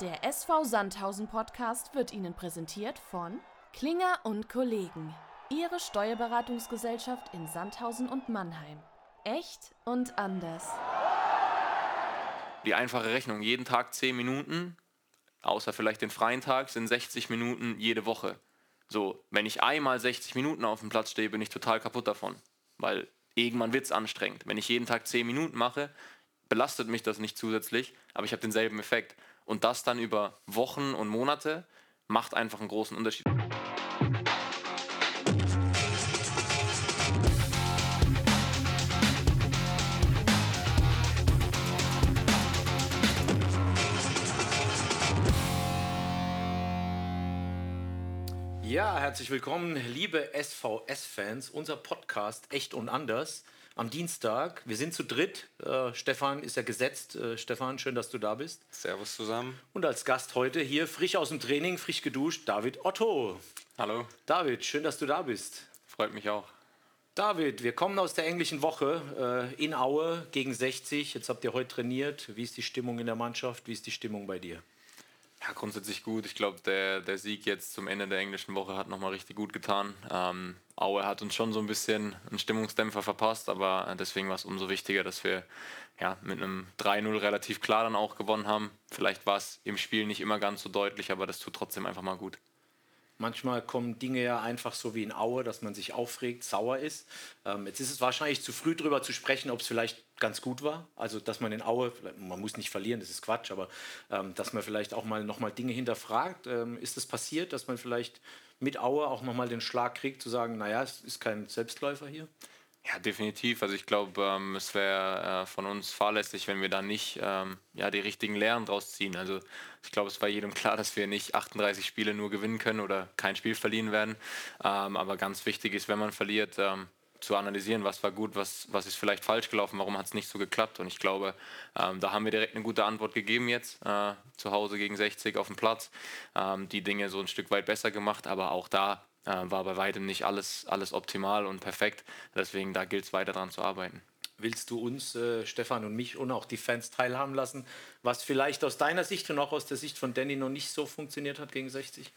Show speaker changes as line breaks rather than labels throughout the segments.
Der SV Sandhausen Podcast wird Ihnen präsentiert von Klinger und Kollegen, Ihre Steuerberatungsgesellschaft in Sandhausen und Mannheim. Echt und anders.
Die einfache Rechnung, jeden Tag 10 Minuten, außer vielleicht den freien Tag, sind 60 Minuten jede Woche. So, wenn ich einmal 60 Minuten auf dem Platz stehe, bin ich total kaputt davon. Weil irgendwann wird es anstrengend. Wenn ich jeden Tag 10 Minuten mache, belastet mich das nicht zusätzlich, aber ich habe denselben Effekt. Und das dann über Wochen und Monate macht einfach einen großen Unterschied.
Ja, herzlich willkommen, liebe SVS-Fans. Unser Podcast Echt und Anders am Dienstag. Wir sind zu dritt. Äh, Stefan ist ja gesetzt. Äh, Stefan, schön, dass du da bist.
Servus zusammen.
Und als Gast heute hier, frisch aus dem Training, frisch geduscht, David Otto.
Hallo.
David, schön, dass du da bist.
Freut mich auch.
David, wir kommen aus der englischen Woche äh, in Aue gegen 60. Jetzt habt ihr heute trainiert. Wie ist die Stimmung in der Mannschaft? Wie ist die Stimmung bei dir?
Ja, grundsätzlich gut. Ich glaube, der, der Sieg jetzt zum Ende der englischen Woche hat nochmal richtig gut getan. Ähm, Aue hat uns schon so ein bisschen einen Stimmungsdämpfer verpasst, aber deswegen war es umso wichtiger, dass wir ja, mit einem 3-0 relativ klar dann auch gewonnen haben. Vielleicht war es im Spiel nicht immer ganz so deutlich, aber das tut trotzdem einfach mal gut.
Manchmal kommen Dinge ja einfach so wie in Aue, dass man sich aufregt, sauer ist. Ähm, jetzt ist es wahrscheinlich zu früh darüber zu sprechen, ob es vielleicht ganz gut war. Also, dass man in Aue, man muss nicht verlieren, das ist Quatsch, aber ähm, dass man vielleicht auch mal nochmal Dinge hinterfragt. Ähm, ist es das passiert, dass man vielleicht mit Aue auch nochmal den Schlag kriegt, zu sagen, naja, es ist kein Selbstläufer hier?
Ja, definitiv. Also ich glaube, ähm, es wäre äh, von uns fahrlässig, wenn wir da nicht ähm, ja, die richtigen Lehren draus ziehen. Also ich glaube, es war jedem klar, dass wir nicht 38 Spiele nur gewinnen können oder kein Spiel verlieren werden. Ähm, aber ganz wichtig ist, wenn man verliert, ähm, zu analysieren, was war gut, was, was ist vielleicht falsch gelaufen, warum hat es nicht so geklappt. Und ich glaube, ähm, da haben wir direkt eine gute Antwort gegeben jetzt, äh, zu Hause gegen 60 auf dem Platz. Ähm, die Dinge so ein Stück weit besser gemacht, aber auch da äh, war bei weitem nicht alles, alles optimal und perfekt. Deswegen da gilt es weiter daran zu arbeiten.
Willst du uns, äh, Stefan und mich und auch die Fans teilhaben lassen, was vielleicht aus deiner Sicht und auch aus der Sicht von Danny noch nicht so funktioniert hat gegen 60?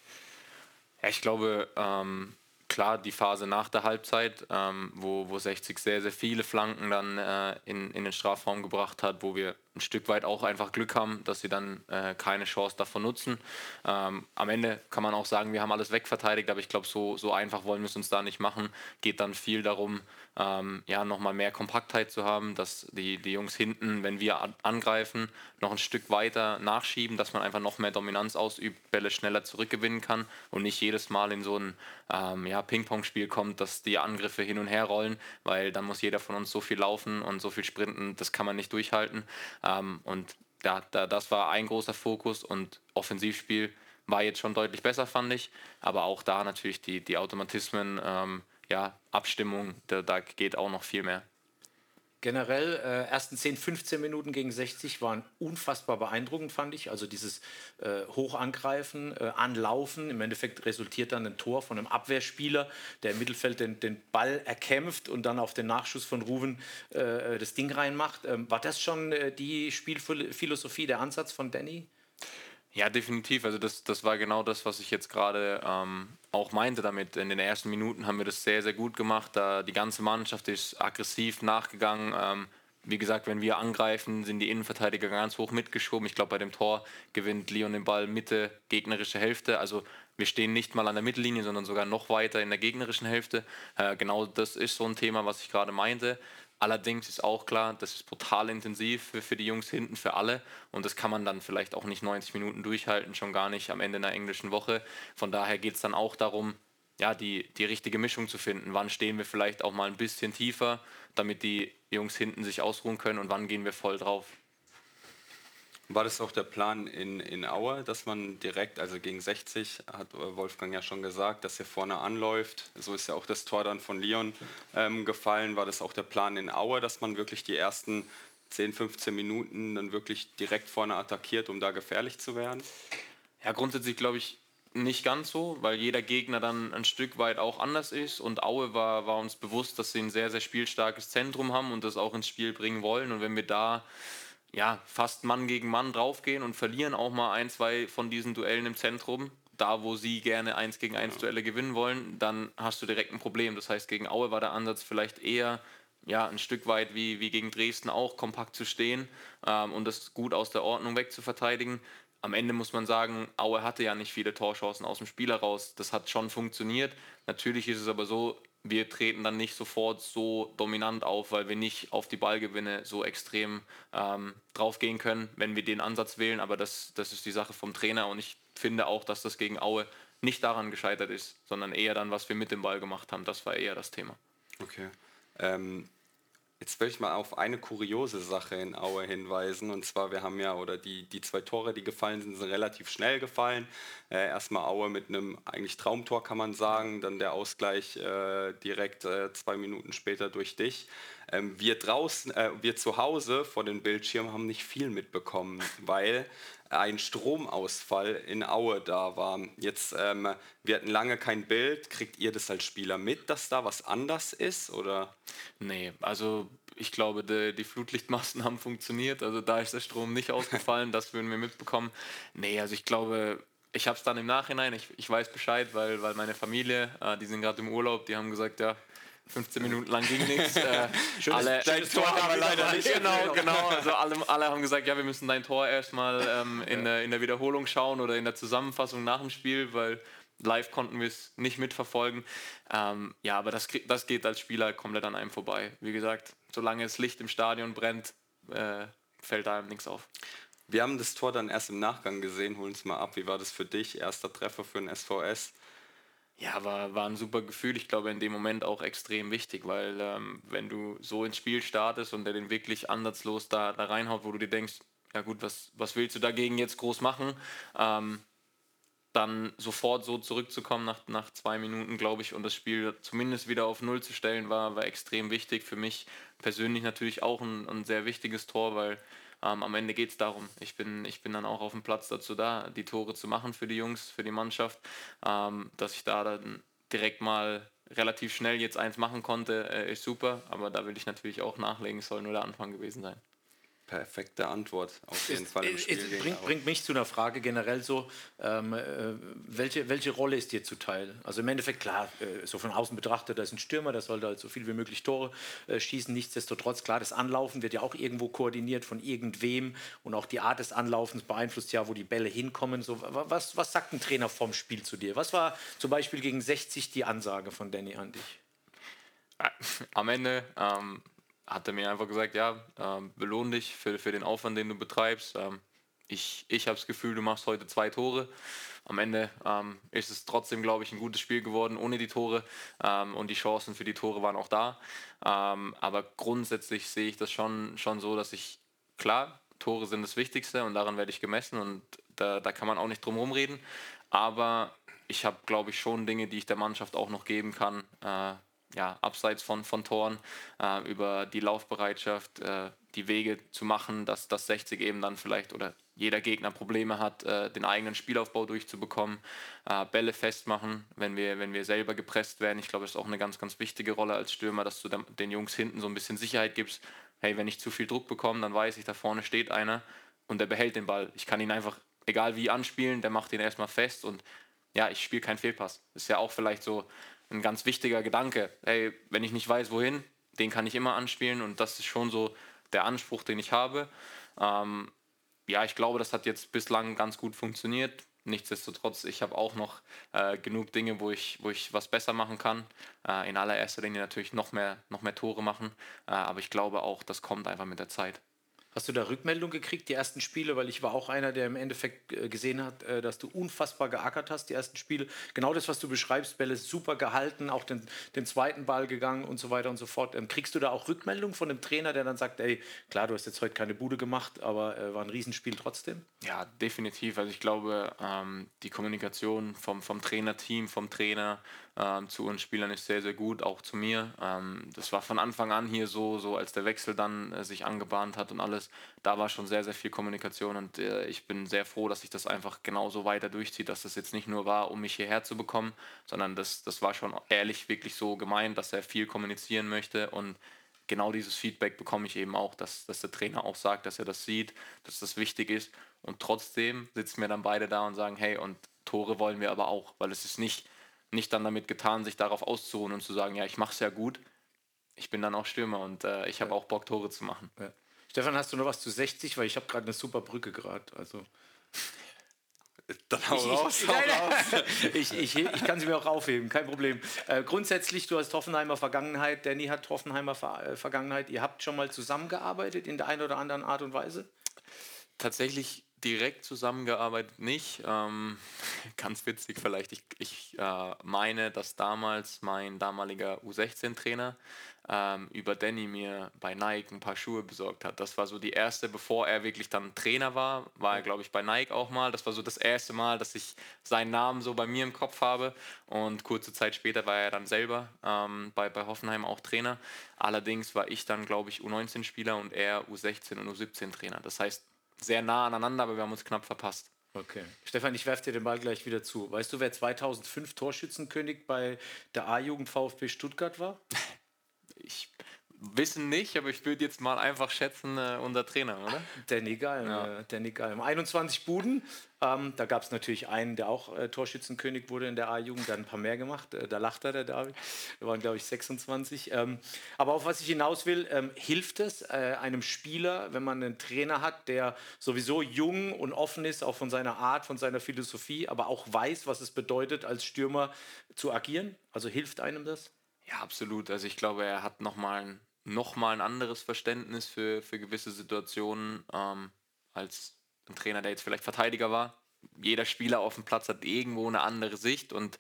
Ja, ich glaube, ähm, klar die Phase nach der Halbzeit, ähm, wo, wo 60 sehr, sehr viele Flanken dann äh, in, in den Strafraum gebracht hat, wo wir ein Stück weit auch einfach Glück haben, dass sie dann äh, keine Chance davon nutzen. Ähm, am Ende kann man auch sagen, wir haben alles wegverteidigt, aber ich glaube, so, so einfach wollen wir es uns da nicht machen. Geht dann viel darum, ähm, ja, nochmal mehr Kompaktheit zu haben, dass die, die Jungs hinten, wenn wir angreifen, noch ein Stück weiter nachschieben, dass man einfach noch mehr Dominanz ausübt, Bälle schneller zurückgewinnen kann und nicht jedes Mal in so ein ähm, ja, Ping-Pong-Spiel kommt, dass die Angriffe hin und her rollen, weil dann muss jeder von uns so viel laufen und so viel sprinten, das kann man nicht durchhalten. Ähm, und ja, da, das war ein großer Fokus und Offensivspiel war jetzt schon deutlich besser, fand ich. Aber auch da natürlich die, die Automatismen, ähm, ja, Abstimmung, da, da geht auch noch viel mehr.
Generell, äh, ersten 10, 15 Minuten gegen 60 waren unfassbar beeindruckend, fand ich. Also dieses äh, Hochangreifen, äh, Anlaufen. Im Endeffekt resultiert dann ein Tor von einem Abwehrspieler, der im Mittelfeld den, den Ball erkämpft und dann auf den Nachschuss von Ruven äh, das Ding reinmacht. Ähm, war das schon äh, die Spielphilosophie, der Ansatz von Danny?
Ja, definitiv. Also das, das war genau das, was ich jetzt gerade ähm, auch meinte damit. In den ersten Minuten haben wir das sehr, sehr gut gemacht. Da die ganze Mannschaft ist aggressiv nachgegangen. Ähm, wie gesagt, wenn wir angreifen, sind die Innenverteidiger ganz hoch mitgeschoben. Ich glaube, bei dem Tor gewinnt Leon den Ball Mitte, gegnerische Hälfte. Also wir stehen nicht mal an der Mittellinie, sondern sogar noch weiter in der gegnerischen Hälfte. Äh, genau das ist so ein Thema, was ich gerade meinte. Allerdings ist auch klar, das ist brutal intensiv für, für die Jungs hinten, für alle. Und das kann man dann vielleicht auch nicht 90 Minuten durchhalten, schon gar nicht am Ende einer englischen Woche. Von daher geht es dann auch darum, ja, die, die richtige Mischung zu finden. Wann stehen wir vielleicht auch mal ein bisschen tiefer, damit die Jungs hinten sich ausruhen können und wann gehen wir voll drauf.
War das auch der Plan in, in Aue, dass man direkt, also gegen 60, hat Wolfgang ja schon gesagt, dass er vorne anläuft. So ist ja auch das Tor dann von Lyon ähm, gefallen. War das auch der Plan in Aue, dass man wirklich die ersten 10, 15 Minuten dann wirklich direkt vorne attackiert, um da gefährlich zu werden?
Ja, grundsätzlich glaube ich nicht ganz so, weil jeder Gegner dann ein Stück weit auch anders ist. Und Aue war, war uns bewusst, dass sie ein sehr, sehr spielstarkes Zentrum haben und das auch ins Spiel bringen wollen. Und wenn wir da ja, fast Mann gegen Mann draufgehen und verlieren auch mal ein, zwei von diesen Duellen im Zentrum, da wo sie gerne eins gegen eins Duelle gewinnen wollen, dann hast du direkt ein Problem. Das heißt, gegen Aue war der Ansatz vielleicht eher ja, ein Stück weit wie, wie gegen Dresden auch kompakt zu stehen ähm, und das gut aus der Ordnung weg zu verteidigen. Am Ende muss man sagen, Aue hatte ja nicht viele Torchancen aus dem Spiel heraus. Das hat schon funktioniert. Natürlich ist es aber so, wir treten dann nicht sofort so dominant auf, weil wir nicht auf die Ballgewinne so extrem ähm, draufgehen können, wenn wir den Ansatz wählen. Aber das, das ist die Sache vom Trainer und ich finde auch, dass das gegen Aue nicht daran gescheitert ist, sondern eher dann, was wir mit dem Ball gemacht haben. Das war eher das Thema.
Okay. Ähm, Jetzt will ich mal auf eine kuriose Sache in Aue hinweisen. Und zwar, wir haben ja, oder die, die zwei Tore, die gefallen sind, sind relativ schnell gefallen. Äh, erstmal Aue mit einem eigentlich Traumtor, kann man sagen. Dann der Ausgleich äh, direkt äh, zwei Minuten später durch dich. Ähm, wir draußen, äh, wir zu Hause vor den Bildschirmen haben nicht viel mitbekommen, weil ein Stromausfall in Aue da war. Jetzt, ähm, wir hatten lange kein Bild. Kriegt ihr das als Spieler mit, dass da was anders ist? Oder?
Nee, also ich glaube, die, die Flutlichtmasten haben funktioniert. Also da ist der Strom nicht ausgefallen, das würden wir mitbekommen. Nee, also ich glaube, ich habe es dann im Nachhinein, ich, ich weiß Bescheid, weil, weil meine Familie, äh, die sind gerade im Urlaub, die haben gesagt, ja, 15 Minuten lang ging nichts. Äh, alle, dein Tor aber leider nicht. Genau, genau. Also alle, alle haben gesagt, ja, wir müssen dein Tor erstmal ähm, in, der, in der Wiederholung schauen oder in der Zusammenfassung nach dem Spiel, weil live konnten wir es nicht mitverfolgen. Ähm, ja, aber das, das geht als Spieler komplett an einem vorbei. Wie gesagt, solange das Licht im Stadion brennt, äh, fällt da einem nichts auf.
Wir haben das Tor dann erst im Nachgang gesehen. Holen es mal ab. Wie war das für dich? Erster Treffer für den SVS?
Ja, war, war ein super Gefühl. Ich glaube, in dem Moment auch extrem wichtig, weil ähm, wenn du so ins Spiel startest und der den wirklich ansatzlos da, da reinhaut, wo du dir denkst, ja gut, was, was willst du dagegen jetzt groß machen? Ähm, dann sofort so zurückzukommen nach, nach zwei Minuten, glaube ich, und das Spiel zumindest wieder auf Null zu stellen, war, war extrem wichtig. Für mich persönlich natürlich auch ein, ein sehr wichtiges Tor, weil ähm, am Ende geht es darum. Ich bin, ich bin dann auch auf dem Platz dazu da, die Tore zu machen für die Jungs, für die Mannschaft. Ähm, dass ich da dann direkt mal relativ schnell jetzt eins machen konnte, äh, ist super. Aber da will ich natürlich auch nachlegen, es soll nur der Anfang gewesen sein
perfekte Antwort auf jeden
ist, Fall. Im Spiel ist, bringt, bringt, mich zu einer Frage generell so, ähm, äh, welche, welche Rolle ist dir zuteil? Also im Endeffekt, klar, äh, so von außen betrachtet, da ist ein Stürmer, der sollte halt so viel wie möglich Tore äh, schießen. Nichtsdestotrotz, klar, das Anlaufen wird ja auch irgendwo koordiniert von irgendwem und auch die Art des Anlaufens beeinflusst ja, wo die Bälle hinkommen. So, was, was sagt ein Trainer vom Spiel zu dir? Was war zum Beispiel gegen 60 die Ansage von Danny an dich?
Am Ende ähm, hat er mir einfach gesagt, ja, ähm, belohn dich für, für den Aufwand, den du betreibst. Ähm, ich ich habe das Gefühl, du machst heute zwei Tore. Am Ende ähm, ist es trotzdem, glaube ich, ein gutes Spiel geworden ohne die Tore ähm, und die Chancen für die Tore waren auch da. Ähm, aber grundsätzlich sehe ich das schon, schon so, dass ich, klar, Tore sind das Wichtigste und daran werde ich gemessen und da, da kann man auch nicht drum herum reden. Aber ich habe, glaube ich, schon Dinge, die ich der Mannschaft auch noch geben kann. Äh, ja, abseits von, von Toren, äh, über die Laufbereitschaft, äh, die Wege zu machen, dass das 60 eben dann vielleicht oder jeder Gegner Probleme hat, äh, den eigenen Spielaufbau durchzubekommen, äh, Bälle festmachen, wenn wir, wenn wir selber gepresst werden. Ich glaube, das ist auch eine ganz, ganz wichtige Rolle als Stürmer, dass du den Jungs hinten so ein bisschen Sicherheit gibst. Hey, wenn ich zu viel Druck bekomme, dann weiß ich, da vorne steht einer und der behält den Ball. Ich kann ihn einfach, egal wie, anspielen, der macht ihn erstmal fest und ja, ich spiele keinen Fehlpass. Ist ja auch vielleicht so ein ganz wichtiger Gedanke. Hey, wenn ich nicht weiß, wohin, den kann ich immer anspielen und das ist schon so der Anspruch, den ich habe. Ähm, ja, ich glaube, das hat jetzt bislang ganz gut funktioniert. Nichtsdestotrotz, ich habe auch noch äh, genug Dinge, wo ich, wo ich was besser machen kann. Äh, in allererster Linie natürlich noch mehr, noch mehr Tore machen. Äh, aber ich glaube auch, das kommt einfach mit der Zeit.
Hast du da Rückmeldung gekriegt, die ersten Spiele? Weil ich war auch einer, der im Endeffekt äh, gesehen hat, äh, dass du unfassbar geackert hast, die ersten Spiele. Genau das, was du beschreibst, Bälle super gehalten, auch den, den zweiten Ball gegangen und so weiter und so fort. Ähm, kriegst du da auch Rückmeldung von dem Trainer, der dann sagt, ey, klar, du hast jetzt heute keine Bude gemacht, aber äh, war ein Riesenspiel trotzdem?
Ja, definitiv. Also ich glaube, ähm, die Kommunikation vom, vom Trainerteam, vom Trainer, ähm, zu uns Spielern ist sehr, sehr gut, auch zu mir. Ähm, das war von Anfang an hier so, so als der Wechsel dann äh, sich angebahnt hat und alles. Da war schon sehr, sehr viel Kommunikation und äh, ich bin sehr froh, dass sich das einfach genauso weiter durchzieht, dass das jetzt nicht nur war, um mich hierher zu bekommen, sondern das, das war schon ehrlich wirklich so gemeint, dass er viel kommunizieren möchte und genau dieses Feedback bekomme ich eben auch, dass, dass der Trainer auch sagt, dass er das sieht, dass das wichtig ist. Und trotzdem sitzen wir dann beide da und sagen, hey, und Tore wollen wir aber auch, weil es ist nicht, nicht dann damit getan, sich darauf auszuruhen und zu sagen, ja, ich mache es ja gut. Ich bin dann auch Stürmer und äh, ich habe ja. auch Bock, Tore zu machen. Ja.
Stefan, hast du noch was zu 60? Weil ich habe gerade eine super Brücke gerade. Also.
Dann hau raus, hau
raus. ich, ich, ich kann sie mir auch aufheben, kein Problem. Äh, grundsätzlich, du hast Hoffenheimer Vergangenheit, Danny hat Hoffenheimer Ver äh, Vergangenheit. Ihr habt schon mal zusammengearbeitet in der einen oder anderen Art und Weise?
Tatsächlich direkt zusammengearbeitet nicht. Ähm, ganz witzig vielleicht. Ich, ich äh, meine, dass damals mein damaliger U16-Trainer ähm, über Danny mir bei Nike ein paar Schuhe besorgt hat. Das war so die erste, bevor er wirklich dann Trainer war, war er, glaube ich, bei Nike auch mal. Das war so das erste Mal, dass ich seinen Namen so bei mir im Kopf habe. Und kurze Zeit später war er dann selber ähm, bei, bei Hoffenheim auch Trainer. Allerdings war ich dann, glaube ich, U19-Spieler und er U16 und U17-Trainer. Das heißt, sehr nah aneinander, aber wir haben uns knapp verpasst.
Okay. Stefan, ich werfe dir den Ball gleich wieder zu. Weißt du, wer 2005 Torschützenkönig bei der A-Jugend VfB Stuttgart war?
ich wissen nicht, aber ich würde jetzt mal einfach schätzen, äh, unser Trainer, oder?
Danny Geil, ja. äh, Danny Geil. 21 Buden. Ähm, da gab es natürlich einen, der auch äh, Torschützenkönig wurde in der A-Jugend, der hat ein paar mehr gemacht. Äh, da lacht er, der David. Da waren, glaube ich, 26. Ähm, aber auf was ich hinaus will, ähm, hilft es äh, einem Spieler, wenn man einen Trainer hat, der sowieso jung und offen ist, auch von seiner Art, von seiner Philosophie, aber auch weiß, was es bedeutet, als Stürmer zu agieren? Also hilft einem das?
Ja, absolut. Also ich glaube, er hat nochmal ein, noch mal ein anderes Verständnis für, für gewisse Situationen ähm, als ein Trainer, der jetzt vielleicht Verteidiger war. Jeder Spieler auf dem Platz hat irgendwo eine andere Sicht und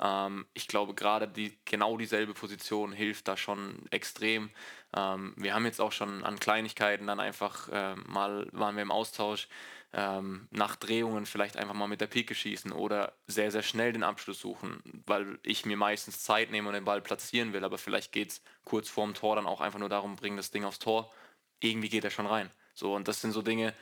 ähm, ich glaube gerade die, genau dieselbe Position hilft da schon extrem. Ähm, wir haben jetzt auch schon an Kleinigkeiten dann einfach äh, mal waren wir im Austausch ähm, nach Drehungen vielleicht einfach mal mit der Pike schießen oder sehr, sehr schnell den Abschluss suchen, weil ich mir meistens Zeit nehme und den Ball platzieren will, aber vielleicht geht es kurz vorm Tor dann auch einfach nur darum, bringen das Ding aufs Tor. Irgendwie geht er schon rein. So, und das sind so Dinge,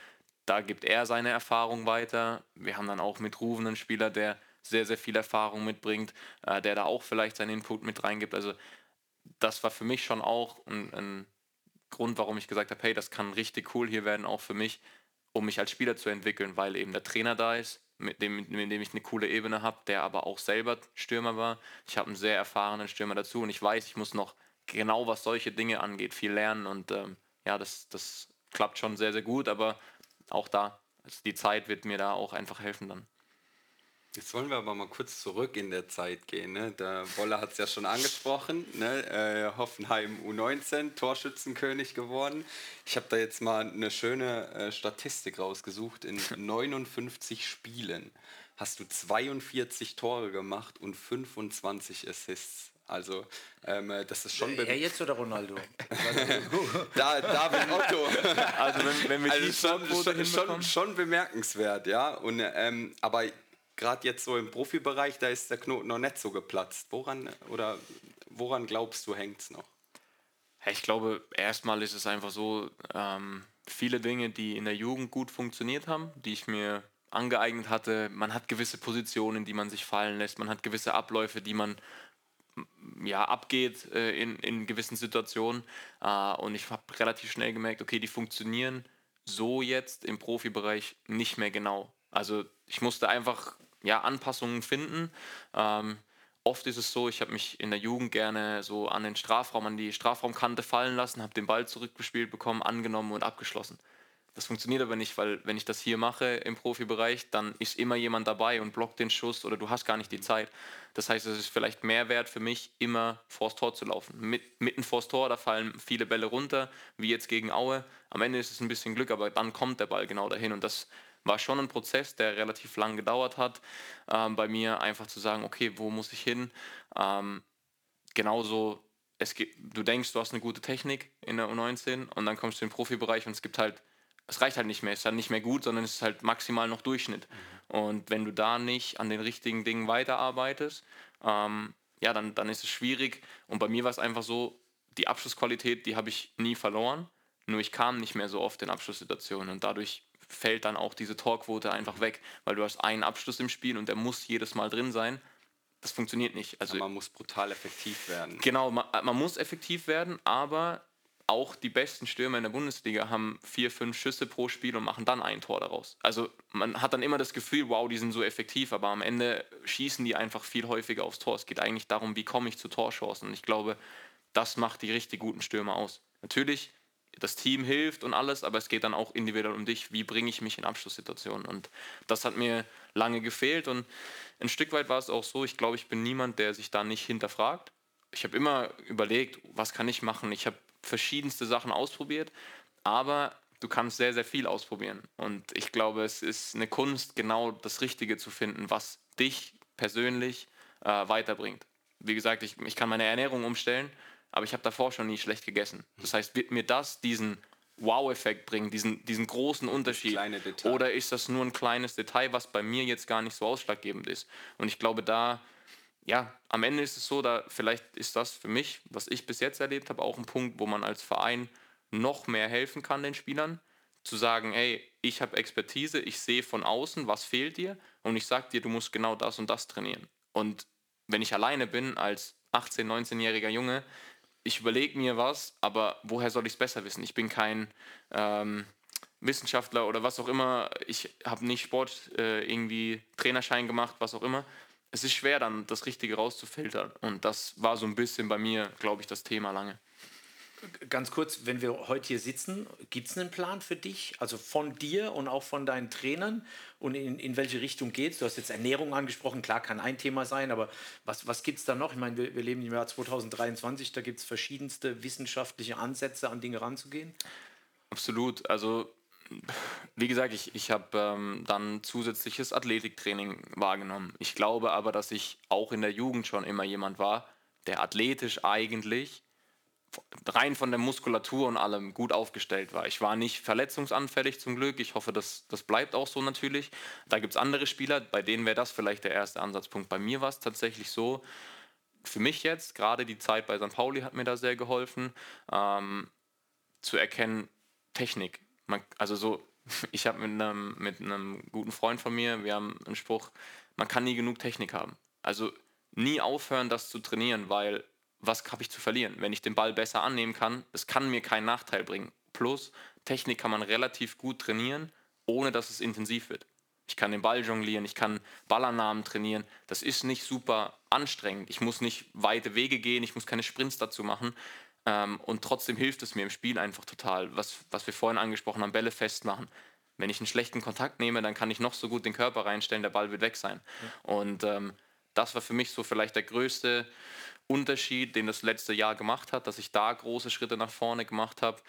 da gibt er seine Erfahrung weiter. Wir haben dann auch mit Ruven einen Spieler, der sehr, sehr viel Erfahrung mitbringt, äh, der da auch vielleicht seinen Input mit reingibt. Also das war für mich schon auch ein, ein Grund, warum ich gesagt habe, hey, das kann richtig cool hier werden, auch für mich, um mich als Spieler zu entwickeln, weil eben der Trainer da ist, mit dem, mit dem ich eine coole Ebene habe, der aber auch selber Stürmer war. Ich habe einen sehr erfahrenen Stürmer dazu und ich weiß, ich muss noch genau, was solche Dinge angeht, viel lernen und ähm, ja, das, das klappt schon sehr, sehr gut, aber auch da, also die Zeit wird mir da auch einfach helfen dann.
Jetzt wollen wir aber mal kurz zurück in der Zeit gehen. Ne? Der Wolle hat es ja schon angesprochen. Ne? Äh, Hoffenheim U19, Torschützenkönig geworden. Ich habe da jetzt mal eine schöne äh, Statistik rausgesucht. In 59 Spielen hast du 42 Tore gemacht und 25 Assists. Also, ähm, das ist schon.
Er jetzt oder Ronaldo?
da, David Otto. Also, wenn, wenn wir also die schon, schon, schon, schon, bemerkenswert, ja. Und, ähm, aber gerade jetzt so im Profibereich, da ist der Knoten noch nicht so geplatzt. Woran oder woran glaubst du, hängt es noch?
Ich glaube, erstmal ist es einfach so, ähm, viele Dinge, die in der Jugend gut funktioniert haben, die ich mir angeeignet hatte. Man hat gewisse Positionen, die man sich fallen lässt, man hat gewisse Abläufe, die man ja, abgeht äh, in, in gewissen Situationen. Äh, und ich habe relativ schnell gemerkt, okay, die funktionieren so jetzt im Profibereich nicht mehr genau. Also ich musste einfach ja, Anpassungen finden. Ähm, oft ist es so, ich habe mich in der Jugend gerne so an den Strafraum, an die Strafraumkante fallen lassen, habe den Ball zurückgespielt bekommen, angenommen und abgeschlossen. Das funktioniert aber nicht, weil wenn ich das hier mache im Profibereich, dann ist immer jemand dabei und blockt den Schuss oder du hast gar nicht die Zeit. Das heißt, es ist vielleicht mehr wert für mich, immer vors Tor zu laufen. Mit, mitten vors Tor, da fallen viele Bälle runter, wie jetzt gegen Aue. Am Ende ist es ein bisschen Glück, aber dann kommt der Ball genau dahin und das war schon ein Prozess, der relativ lang gedauert hat, ähm, bei mir einfach zu sagen, okay, wo muss ich hin? Ähm, genauso, es gibt, du denkst, du hast eine gute Technik in der U19 und dann kommst du in den Profibereich und es gibt halt, es reicht halt nicht mehr, es ist halt nicht mehr gut, sondern es ist halt maximal noch Durchschnitt. Mhm. Und wenn du da nicht an den richtigen Dingen weiterarbeitest, ähm, ja, dann, dann ist es schwierig. Und bei mir war es einfach so, die Abschlussqualität, die habe ich nie verloren, nur ich kam nicht mehr so oft in Abschlusssituationen und dadurch fällt dann auch diese Torquote einfach weg, weil du hast einen Abschluss im Spiel und der muss jedes Mal drin sein. Das funktioniert nicht.
Also man muss brutal effektiv werden.
Genau, man, man muss effektiv werden, aber auch die besten Stürmer in der Bundesliga haben vier, fünf Schüsse pro Spiel und machen dann ein Tor daraus. Also man hat dann immer das Gefühl, wow, die sind so effektiv, aber am Ende schießen die einfach viel häufiger aufs Tor. Es geht eigentlich darum, wie komme ich zu Torchancen. Und ich glaube, das macht die richtig guten Stürmer aus. Natürlich, das Team hilft und alles, aber es geht dann auch individuell um dich, wie bringe ich mich in Abschlusssituationen. Und das hat mir lange gefehlt und ein Stück weit war es auch so, ich glaube, ich bin niemand, der sich da nicht hinterfragt. Ich habe immer überlegt, was kann ich machen. Ich habe verschiedenste Sachen ausprobiert, aber du kannst sehr, sehr viel ausprobieren. Und ich glaube, es ist eine Kunst, genau das Richtige zu finden, was dich persönlich äh, weiterbringt. Wie gesagt, ich, ich kann meine Ernährung umstellen, aber ich habe davor schon nie schlecht gegessen. Das heißt, wird mir das diesen Wow-Effekt bringen, diesen, diesen großen Unterschied? Oder ist das nur ein kleines Detail, was bei mir jetzt gar nicht so ausschlaggebend ist? Und ich glaube, da, ja, am Ende ist es so, da vielleicht ist das für mich, was ich bis jetzt erlebt habe, auch ein Punkt, wo man als Verein noch mehr helfen kann den Spielern, zu sagen, hey, ich habe Expertise, ich sehe von außen, was fehlt dir und ich sage dir, du musst genau das und das trainieren. Und wenn ich alleine bin als 18-, 19-jähriger Junge, ich überlege mir was, aber woher soll ich es besser wissen? Ich bin kein ähm, Wissenschaftler oder was auch immer. Ich habe nicht Sport äh, irgendwie Trainerschein gemacht, was auch immer. Es ist schwer dann, das Richtige rauszufiltern. Und das war so ein bisschen bei mir, glaube ich, das Thema lange.
Ganz kurz, wenn wir heute hier sitzen, gibt es einen Plan für dich, also von dir und auch von deinen Trainern und in, in welche Richtung geht es? Du hast jetzt Ernährung angesprochen, klar kann ein Thema sein, aber was, was gibt es da noch? Ich meine, wir, wir leben im Jahr 2023, da gibt es verschiedenste wissenschaftliche Ansätze, an Dinge ranzugehen.
Absolut, also wie gesagt, ich, ich habe ähm, dann zusätzliches Athletiktraining wahrgenommen. Ich glaube aber, dass ich auch in der Jugend schon immer jemand war, der athletisch eigentlich rein von der Muskulatur und allem gut aufgestellt war. Ich war nicht verletzungsanfällig zum Glück. Ich hoffe, das, das bleibt auch so natürlich. Da gibt es andere Spieler, bei denen wäre das vielleicht der erste Ansatzpunkt. Bei mir war es tatsächlich so, für mich jetzt, gerade die Zeit bei St. Pauli hat mir da sehr geholfen, ähm, zu erkennen, Technik. Man, also so, ich habe mit einem, mit einem guten Freund von mir, wir haben einen Spruch, man kann nie genug Technik haben. Also nie aufhören, das zu trainieren, weil was habe ich zu verlieren? Wenn ich den Ball besser annehmen kann, es kann mir keinen Nachteil bringen. Plus, Technik kann man relativ gut trainieren, ohne dass es intensiv wird. Ich kann den Ball jonglieren, ich kann Ballannahmen trainieren. Das ist nicht super anstrengend. Ich muss nicht weite Wege gehen, ich muss keine Sprints dazu machen. Ähm, und trotzdem hilft es mir im Spiel einfach total. Was, was wir vorhin angesprochen haben, Bälle festmachen. Wenn ich einen schlechten Kontakt nehme, dann kann ich noch so gut den Körper reinstellen, der Ball wird weg sein. Und ähm, das war für mich so vielleicht der größte Unterschied, den das letzte Jahr gemacht hat, dass ich da große Schritte nach vorne gemacht habe.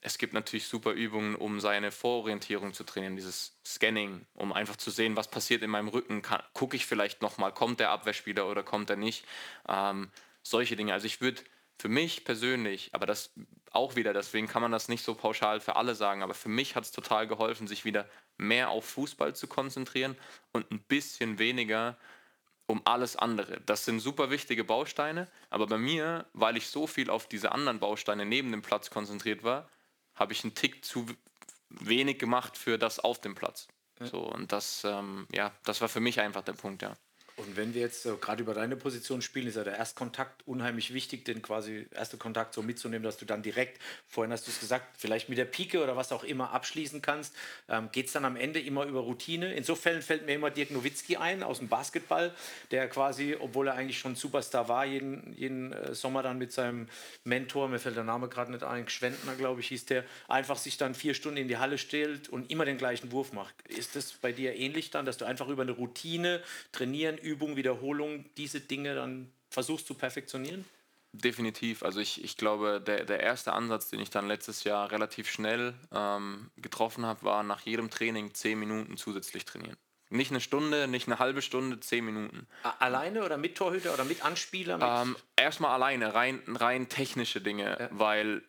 Es gibt natürlich super Übungen, um seine Vororientierung zu trainieren, dieses Scanning, um einfach zu sehen, was passiert in meinem Rücken. Gucke ich vielleicht nochmal, kommt der Abwehrspieler oder kommt er nicht? Ähm, solche Dinge. Also ich würde für mich persönlich, aber das auch wieder, deswegen kann man das nicht so pauschal für alle sagen, aber für mich hat es total geholfen, sich wieder mehr auf Fußball zu konzentrieren und ein bisschen weniger um alles andere. Das sind super wichtige Bausteine, aber bei mir, weil ich so viel auf diese anderen Bausteine neben dem Platz konzentriert war, habe ich einen Tick zu wenig gemacht für das auf dem Platz. So, und das, ähm, ja, das war für mich einfach der Punkt, ja.
Und wenn wir jetzt äh, gerade über deine Position spielen, ist ja der Erstkontakt unheimlich wichtig, den quasi erste Kontakt so mitzunehmen, dass du dann direkt, vorhin hast du es gesagt, vielleicht mit der Pike oder was auch immer abschließen kannst. Ähm, Geht es dann am Ende immer über Routine? In so Fällen fällt mir immer Dirk Nowitzki ein aus dem Basketball, der quasi, obwohl er eigentlich schon Superstar war, jeden, jeden äh, Sommer dann mit seinem Mentor, mir fällt der Name gerade nicht ein, Schwendner, glaube ich, hieß der, einfach sich dann vier Stunden in die Halle stellt und immer den gleichen Wurf macht. Ist das bei dir ähnlich dann, dass du einfach über eine Routine trainieren, Übung, Wiederholung diese Dinge dann versuchst zu perfektionieren?
Definitiv. Also ich, ich glaube, der, der erste Ansatz, den ich dann letztes Jahr relativ schnell ähm, getroffen habe, war nach jedem Training zehn Minuten zusätzlich trainieren. Nicht eine Stunde, nicht eine halbe Stunde, zehn Minuten.
Alleine oder mit Torhüter oder mit Anspieler? Mit
ähm, erstmal alleine, rein, rein technische Dinge, ja. weil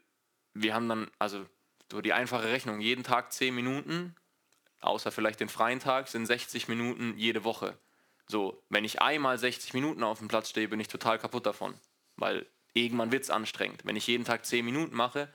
wir haben dann, also so die einfache Rechnung, jeden Tag zehn Minuten, außer vielleicht den freien Tag, sind 60 Minuten jede Woche. So, wenn ich einmal 60 Minuten auf dem Platz stehe, bin ich total kaputt davon. Weil irgendwann wird es anstrengend. Wenn ich jeden Tag 10 Minuten mache,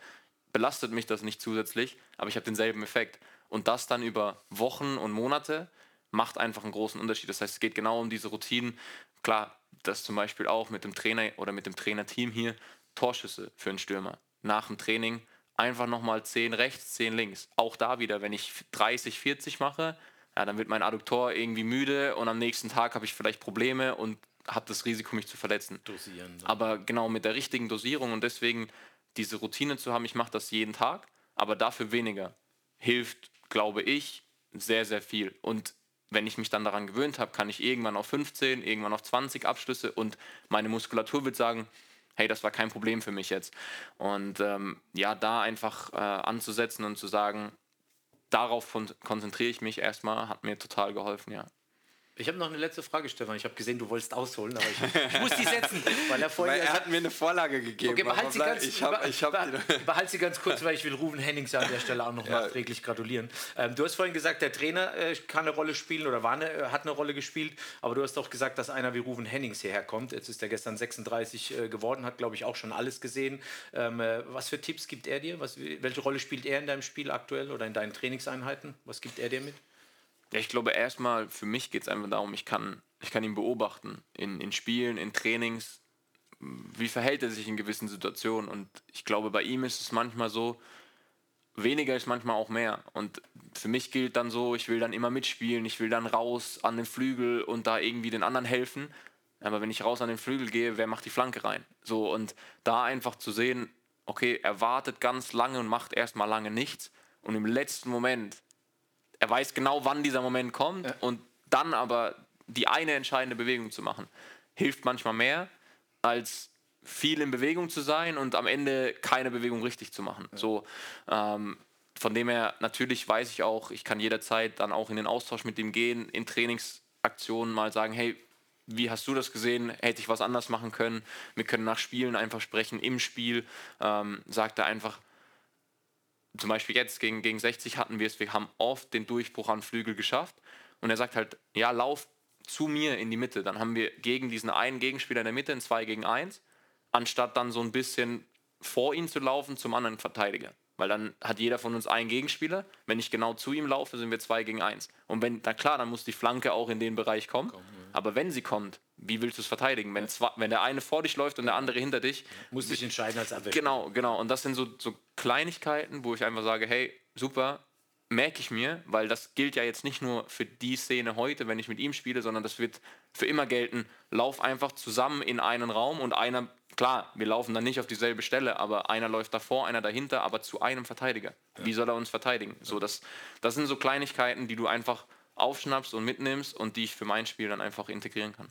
belastet mich das nicht zusätzlich, aber ich habe denselben Effekt. Und das dann über Wochen und Monate macht einfach einen großen Unterschied. Das heißt, es geht genau um diese Routinen. Klar, das zum Beispiel auch mit dem Trainer oder mit dem Trainerteam hier, Torschüsse für einen Stürmer. nach dem Training einfach nochmal 10 rechts, 10 links. Auch da wieder, wenn ich 30, 40 mache, ja, dann wird mein Adduktor irgendwie müde und am nächsten Tag habe ich vielleicht Probleme und habe das Risiko, mich zu verletzen.
Dosieren.
Aber genau mit der richtigen Dosierung und deswegen diese Routine zu haben, ich mache das jeden Tag, aber dafür weniger, hilft, glaube ich, sehr, sehr viel. Und wenn ich mich dann daran gewöhnt habe, kann ich irgendwann auf 15, irgendwann auf 20 Abschlüsse und meine Muskulatur wird sagen, hey, das war kein Problem für mich jetzt. Und ähm, ja, da einfach äh, anzusetzen und zu sagen, darauf konzentriere ich mich erstmal, hat mir total geholfen, ja.
Ich habe noch eine letzte Frage, Stefan. Ich habe gesehen, du wolltest ausholen, aber ich, ich muss die setzen.
Weil er, vorher weil er hat mir eine Vorlage gegeben. Okay,
behalt sie, ganz, ich hab, ich hab behalt sie ganz kurz, weil ich will Ruben Hennings an der Stelle auch noch ja. nachträglich gratulieren. Ähm, du hast vorhin gesagt, der Trainer äh, kann eine Rolle spielen oder war eine, äh, hat eine Rolle gespielt, aber du hast auch gesagt, dass einer wie Ruben Hennings hierher kommt. Jetzt ist er gestern 36 äh, geworden, hat, glaube ich, auch schon alles gesehen. Ähm, äh, was für Tipps gibt er dir? Was, welche Rolle spielt er in deinem Spiel aktuell oder in deinen Trainingseinheiten? Was gibt er dir mit?
Ja, ich glaube, erstmal für mich geht es einfach darum, ich kann, ich kann ihn beobachten in, in Spielen, in Trainings. Wie verhält er sich in gewissen Situationen? Und ich glaube, bei ihm ist es manchmal so, weniger ist manchmal auch mehr. Und für mich gilt dann so, ich will dann immer mitspielen, ich will dann raus an den Flügel und da irgendwie den anderen helfen. Aber wenn ich raus an den Flügel gehe, wer macht die Flanke rein? So, und da einfach zu sehen, okay, er wartet ganz lange und macht erstmal lange nichts. Und im letzten Moment er weiß genau, wann dieser Moment kommt ja. und dann aber die eine entscheidende Bewegung zu machen, hilft manchmal mehr, als viel in Bewegung zu sein und am Ende keine Bewegung richtig zu machen. Ja. So, ähm, von dem her, natürlich weiß ich auch, ich kann jederzeit dann auch in den Austausch mit ihm gehen, in Trainingsaktionen mal sagen, hey, wie hast du das gesehen? Hätte ich was anders machen können? Wir können nach Spielen einfach sprechen. Im Spiel ähm, sagt er einfach, zum Beispiel jetzt gegen, gegen 60 hatten wir es, wir haben oft den Durchbruch an Flügel geschafft. Und er sagt halt, ja, lauf zu mir in die Mitte. Dann haben wir gegen diesen einen Gegenspieler in der Mitte ein 2 gegen 1, anstatt dann so ein bisschen vor ihn zu laufen zum anderen Verteidiger. Weil dann hat jeder von uns einen Gegenspieler. Wenn ich genau zu ihm laufe, sind wir 2 gegen 1. Und wenn, na klar, dann muss die Flanke auch in den Bereich kommen. Komm, ja. Aber wenn sie kommt, wie willst du es verteidigen? Wenn, zwei, wenn der eine vor dich läuft und der andere hinter dich.
Muss dich entscheiden als Abwehr.
Genau, genau. Und das sind so, so Kleinigkeiten, wo ich einfach sage, hey, super, merke ich mir, weil das gilt ja jetzt nicht nur für die Szene heute, wenn ich mit ihm spiele, sondern das wird für immer gelten. Lauf einfach zusammen in einen Raum und einer, klar, wir laufen dann nicht auf dieselbe Stelle, aber einer läuft davor, einer dahinter, aber zu einem Verteidiger. Ja. Wie soll er uns verteidigen? So, das, das sind so Kleinigkeiten, die du einfach aufschnappst und mitnimmst und die ich für mein Spiel dann einfach integrieren kann.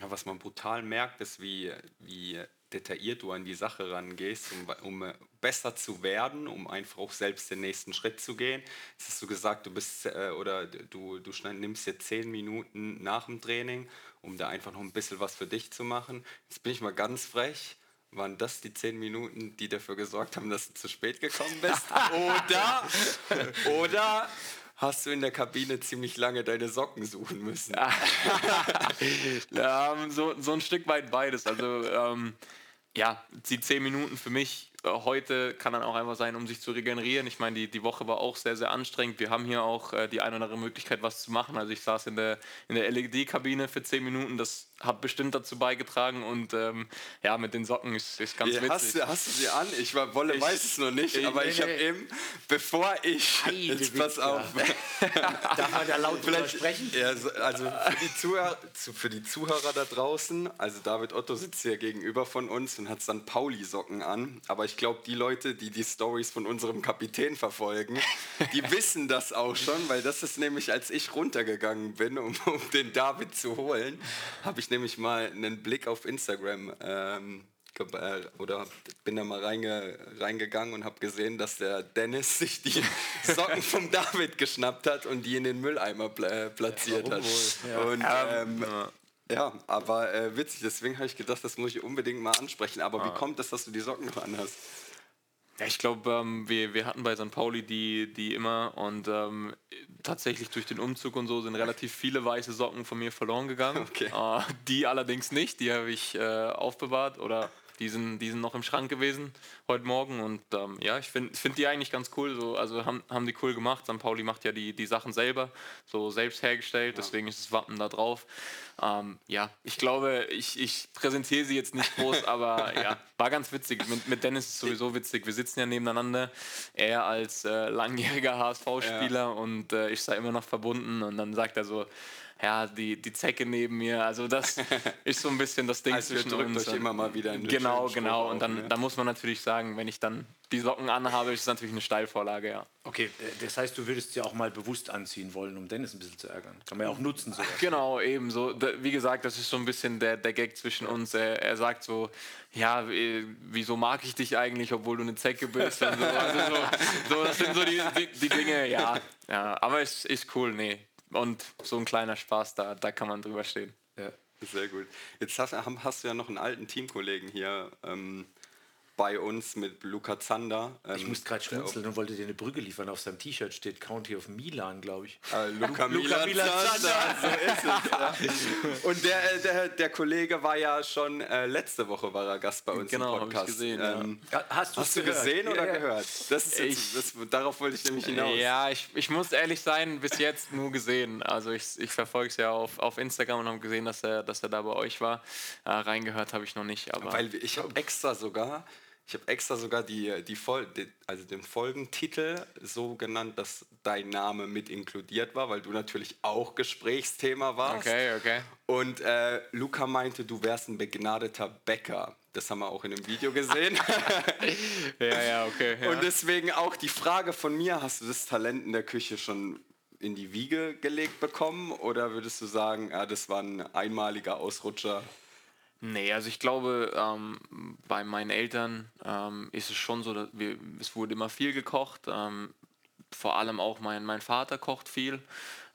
Was man brutal merkt, ist, wie, wie detailliert du an die Sache rangehst, um, um besser zu werden, um einfach auch selbst den nächsten Schritt zu gehen. Jetzt hast du gesagt, du bist äh, oder du, du nimmst dir zehn Minuten nach dem Training, um da einfach noch ein bisschen was für dich zu machen. Jetzt bin ich mal ganz frech. Waren das die zehn Minuten, die dafür gesorgt haben, dass du zu spät gekommen bist? oder, oder hast du in der Kabine ziemlich lange deine Socken suchen müssen.
ja, so, so ein Stück weit beides. Also ähm, ja, die zehn Minuten für mich heute kann dann auch einfach sein, um sich zu regenerieren. Ich meine, die, die Woche war auch sehr, sehr anstrengend. Wir haben hier auch äh, die eine oder andere Möglichkeit, was zu machen. Also ich saß in der, in der LED-Kabine für zehn Minuten. Das hat bestimmt dazu beigetragen und ähm, ja, mit den Socken ist, ist ganz ja, witzig.
Hast, du, hast du sie an? Ich war, Wolle ich, weiß es noch nicht, ich, aber ich habe eben, bevor ich,
Heide jetzt pass auf. Darf man da laut drüber sprechen?
Ja, also für die, Zuhörer, für die Zuhörer da draußen, also David Otto sitzt hier gegenüber von uns und hat dann Pauli-Socken an, aber ich glaube, die Leute, die die Stories von unserem Kapitän verfolgen, die wissen das auch schon, weil das ist nämlich, als ich runtergegangen bin, um, um den David zu holen, habe ich nämlich mal einen Blick auf Instagram ähm, äh, oder bin da mal reinge, reingegangen und habe gesehen, dass der Dennis sich die Socken vom David geschnappt hat und die in den Mülleimer pla äh, platziert ja, hat. Ja. Und, ähm, ja, aber äh, witzig, deswegen habe ich gedacht, das muss ich unbedingt mal ansprechen. Aber ah. wie kommt es, dass du die Socken noch anhast?
Ja, ich glaube, ähm, wir, wir hatten bei St. Pauli die, die immer und ähm, tatsächlich durch den Umzug und so sind relativ viele weiße Socken von mir verloren gegangen. Okay. Äh, die allerdings nicht, die habe ich äh, aufbewahrt oder die sind, die sind noch im Schrank gewesen heute Morgen und ähm, ja, ich finde find die eigentlich ganz cool. So, also haben, haben die cool gemacht. St. Pauli macht ja die, die Sachen selber, so selbst hergestellt, ja. deswegen ist das Wappen da drauf. Ähm, ja, ich glaube, ich, ich präsentiere sie jetzt nicht groß, aber ja, war ganz witzig. Mit, mit Dennis ist es sowieso witzig. Wir sitzen ja nebeneinander. Er als äh, langjähriger HSV-Spieler ja. und äh, ich sei immer noch verbunden. Und dann sagt er so, ja, die, die Zecke neben mir. Also das ist so ein bisschen das Ding also zwischen uns.
Euch immer mal wieder
Genau, genau. Und dann, ne? dann muss man natürlich sagen, wenn ich dann die Socken anhabe, ist es natürlich eine Steilvorlage, ja.
Okay, äh, das heißt, du würdest sie auch mal bewusst anziehen wollen, um Dennis ein bisschen zu ärgern. Kann man ja auch nutzen. Sowas.
Genau, ebenso. Wie gesagt, das ist so ein bisschen der, der Gag zwischen uns. Er, er sagt so, ja, äh, wieso mag ich dich eigentlich, obwohl du eine Zecke bist? Und so. Also so, so, das sind so die, die, die Dinge, ja. ja. Aber es ist cool, nee. Und so ein kleiner Spaß, da, da kann man drüber stehen.
Ja, sehr gut. Jetzt hast, hast du ja noch einen alten Teamkollegen hier. Ähm, bei uns mit Luca Zander.
Ähm, ich muss gerade schmunzeln und wollte dir eine Brücke liefern. Auf seinem T-Shirt steht County of Milan, glaube ich.
Äh, Luca, Luca Milan, Zander. So ist es, ja. Und der, äh, der, der Kollege war ja schon äh, letzte Woche war er Gast bei uns
genau,
im Podcast.
Ich gesehen, ähm,
ja. Hast, hast du gesehen oder ja, gehört?
Das ist jetzt, das, darauf wollte ich nämlich hinaus.
Ja, ich, ich muss ehrlich sein, bis jetzt nur gesehen. Also ich, ich verfolge es ja auf, auf Instagram und habe gesehen, dass er, dass er da bei euch war. Äh, reingehört habe ich noch nicht. Aber
Weil ich habe extra sogar ich habe extra sogar die, die, Vol die, also den Folgentitel so genannt, dass dein Name mit inkludiert war, weil du natürlich auch Gesprächsthema warst.
Okay, okay.
Und äh, Luca meinte, du wärst ein begnadeter Bäcker. Das haben wir auch in dem Video gesehen.
ja, ja, okay. Ja.
Und deswegen auch die Frage von mir, hast du das Talent in der Küche schon in die Wiege gelegt bekommen oder würdest du sagen, ja, das war ein einmaliger Ausrutscher?
Nee, also ich glaube, ähm, bei meinen Eltern ähm, ist es schon so, dass wir, es wurde immer viel gekocht. Ähm, vor allem auch mein, mein Vater kocht viel.